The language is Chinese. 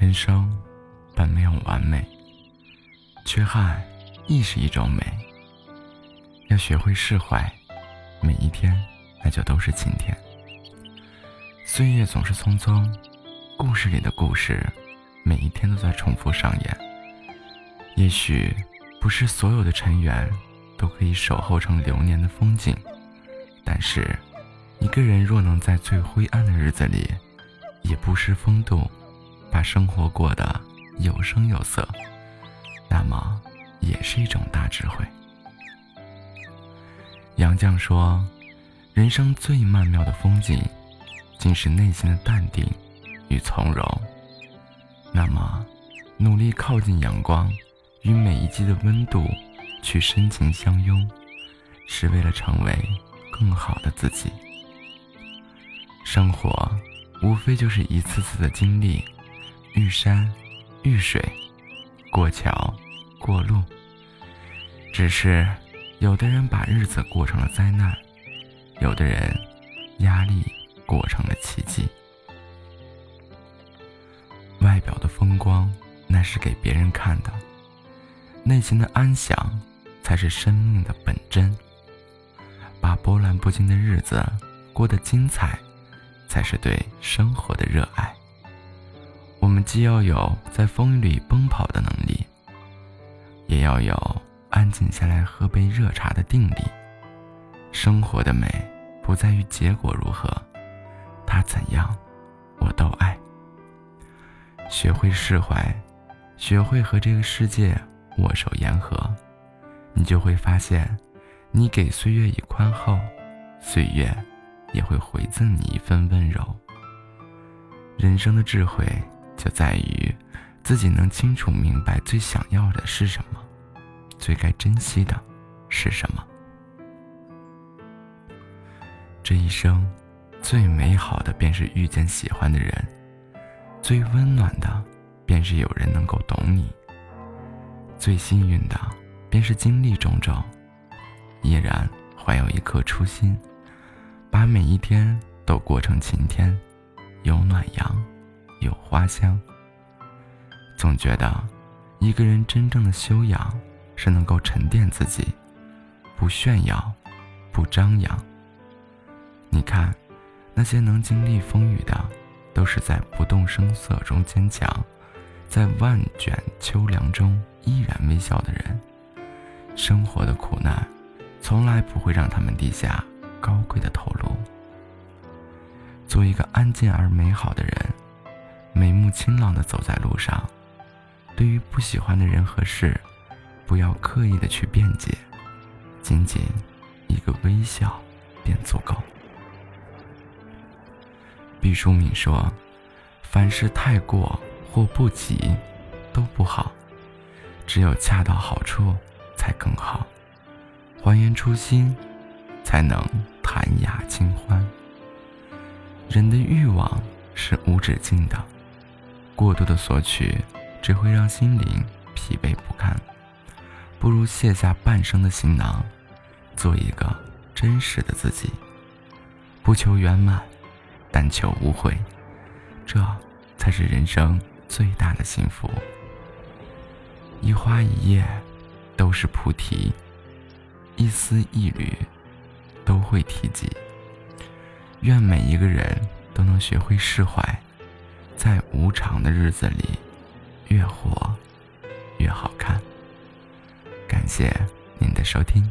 人生本没有完美，缺憾亦是一种美。要学会释怀，每一天那就都是晴天。岁月总是匆匆，故事里的故事每一天都在重复上演。也许不是所有的尘缘都可以守候成流年的风景，但是一个人若能在最灰暗的日子里也不失风度。把生活过得有声有色，那么也是一种大智慧。杨绛说：“人生最曼妙的风景，竟是内心的淡定与从容。”那么，努力靠近阳光，与每一季的温度去深情相拥，是为了成为更好的自己。生活无非就是一次次的经历。遇山，遇水，过桥，过路。只是，有的人把日子过成了灾难，有的人压力过成了奇迹。外表的风光那是给别人看的，内心的安详才是生命的本真。把波澜不惊的日子过得精彩，才是对生活的热爱。我们既要有在风雨里奔跑的能力，也要有安静下来喝杯热茶的定力。生活的美不在于结果如何，它怎样，我都爱。学会释怀，学会和这个世界握手言和，你就会发现，你给岁月以宽厚，岁月也会回赠你一份温柔。人生的智慧。就在于自己能清楚明白最想要的是什么，最该珍惜的是什么。这一生，最美好的便是遇见喜欢的人，最温暖的便是有人能够懂你，最幸运的便是经历种种，依然怀有一颗初心，把每一天都过成晴天，有暖阳。有花香。总觉得，一个人真正的修养是能够沉淀自己，不炫耀，不张扬。你看，那些能经历风雨的，都是在不动声色中坚强，在万卷秋凉中依然微笑的人。生活的苦难，从来不会让他们低下高贵的头颅。做一个安静而美好的人。眉目清朗的走在路上，对于不喜欢的人和事，不要刻意的去辩解，仅仅一个微笑便足够。毕淑敏说：“凡事太过或不及，都不好，只有恰到好处才更好。还原初心，才能谈雅清欢。人的欲望是无止境的。”过度的索取，只会让心灵疲惫不堪。不如卸下半生的行囊，做一个真实的自己。不求圆满，但求无悔，这才是人生最大的幸福。一花一叶都是菩提，一丝一缕都会提及。愿每一个人都能学会释怀。在无常的日子里，越活越好看。感谢您的收听。